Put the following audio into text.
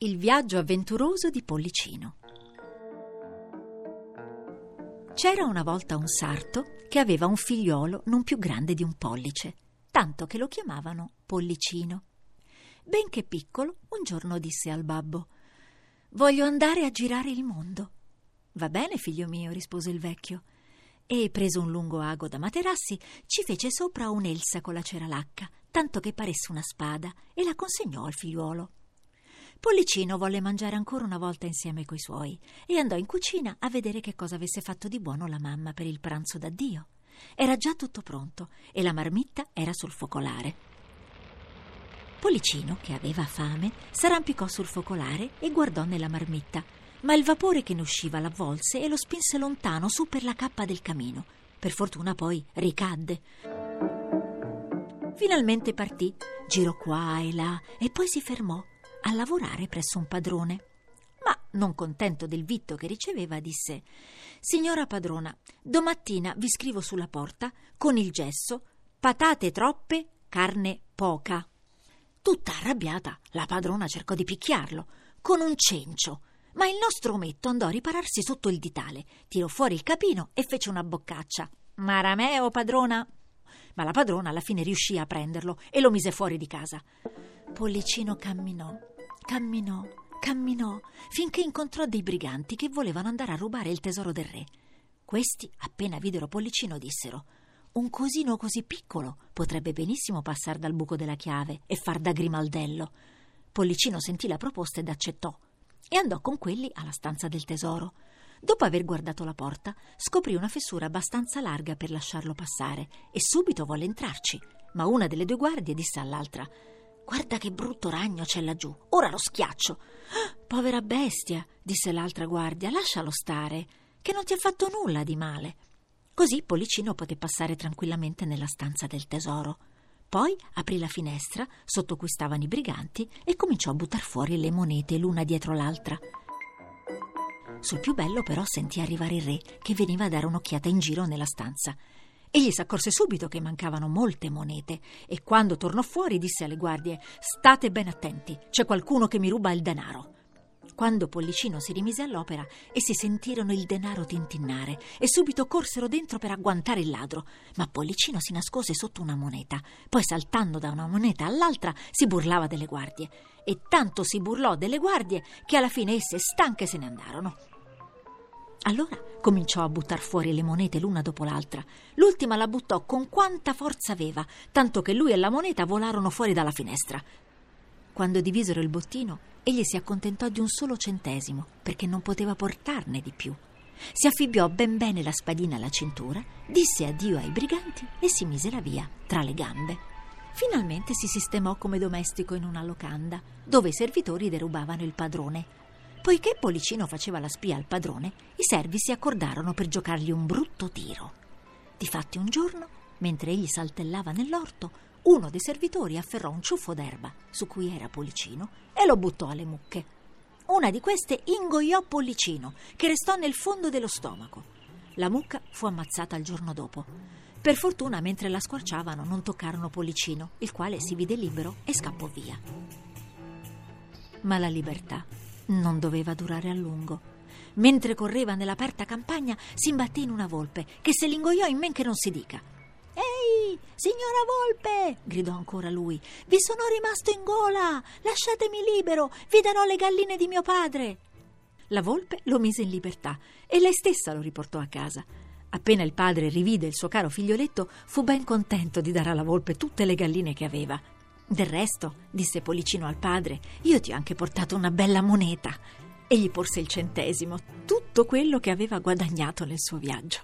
Il viaggio avventuroso di Pollicino. C'era una volta un sarto che aveva un figliolo non più grande di un pollice, tanto che lo chiamavano Pollicino. Benché piccolo, un giorno disse al babbo: Voglio andare a girare il mondo. Va bene, figlio mio, rispose il vecchio. E preso un lungo ago da materassi, ci fece sopra un'elsa con la cera lacca, tanto che paresse una spada, e la consegnò al figliuolo. Pollicino volle mangiare ancora una volta insieme coi suoi e andò in cucina a vedere che cosa avesse fatto di buono la mamma per il pranzo d'addio. Era già tutto pronto e la marmitta era sul focolare. Pollicino, che aveva fame, s'arrampicò sul focolare e guardò nella marmitta, ma il vapore che ne usciva l'avvolse e lo spinse lontano su per la cappa del camino. Per fortuna poi ricadde. Finalmente partì, girò qua e là e poi si fermò a lavorare presso un padrone. Ma, non contento del vitto che riceveva, disse Signora padrona, domattina vi scrivo sulla porta con il gesso patate troppe, carne poca. Tutta arrabbiata, la padrona cercò di picchiarlo con un cencio, ma il nostro ometto andò a ripararsi sotto il ditale, tirò fuori il capino e fece una boccaccia. Marameo, padrona! Ma la padrona alla fine riuscì a prenderlo e lo mise fuori di casa. Pollicino camminò, camminò, camminò, finché incontrò dei briganti che volevano andare a rubare il tesoro del re. Questi, appena videro Pollicino, dissero un cosino così piccolo potrebbe benissimo passare dal buco della chiave e far da grimaldello. Pollicino sentì la proposta ed accettò e andò con quelli alla stanza del tesoro. Dopo aver guardato la porta, scoprì una fessura abbastanza larga per lasciarlo passare e subito volle entrarci. Ma una delle due guardie disse all'altra: Guarda che brutto ragno c'è laggiù, ora lo schiaccio. Ah, povera bestia, disse l'altra guardia, lascialo stare, che non ti ha fatto nulla di male. Così Pollicino poté passare tranquillamente nella stanza del tesoro. Poi aprì la finestra sotto cui stavano i briganti e cominciò a buttar fuori le monete l'una dietro l'altra. Sul più bello però sentì arrivare il re che veniva a dare un'occhiata in giro nella stanza Egli s'accorse subito che mancavano molte monete e quando tornò fuori disse alle guardie State ben attenti, c'è qualcuno che mi ruba il denaro. Quando Pollicino si rimise all'opera, essi sentirono il denaro tintinnare e subito corsero dentro per agguantare il ladro. Ma Pollicino si nascose sotto una moneta, poi saltando da una moneta all'altra si burlava delle guardie. E tanto si burlò delle guardie che alla fine esse stanche se ne andarono. Allora cominciò a buttar fuori le monete l'una dopo l'altra. L'ultima la buttò con quanta forza aveva, tanto che lui e la moneta volarono fuori dalla finestra. Quando divisero il bottino, egli si accontentò di un solo centesimo, perché non poteva portarne di più. Si affibbiò ben bene la spadina alla cintura, disse addio ai briganti e si mise la via tra le gambe. Finalmente si sistemò come domestico in una locanda, dove i servitori derubavano il padrone Poiché Pollicino faceva la spia al padrone, i servi si accordarono per giocargli un brutto tiro. Difatti un giorno, mentre egli saltellava nell'orto, uno dei servitori afferrò un ciuffo d'erba su cui era Pollicino e lo buttò alle mucche. Una di queste ingoiò Pollicino, che restò nel fondo dello stomaco. La mucca fu ammazzata il giorno dopo. Per fortuna, mentre la squarciavano, non toccarono Pollicino, il quale si vide libero e scappò via. Ma la libertà non doveva durare a lungo. Mentre correva nell'aperta campagna, si imbatté in una volpe che se l'ingoiò in men che non si dica. Ehi, signora volpe! gridò ancora lui. Vi sono rimasto in gola! Lasciatemi libero! Vi darò le galline di mio padre! La volpe lo mise in libertà e lei stessa lo riportò a casa. Appena il padre rivide il suo caro figlioletto, fu ben contento di dare alla volpe tutte le galline che aveva. Del resto, disse Policino al padre, io ti ho anche portato una bella moneta. E gli porse il centesimo, tutto quello che aveva guadagnato nel suo viaggio.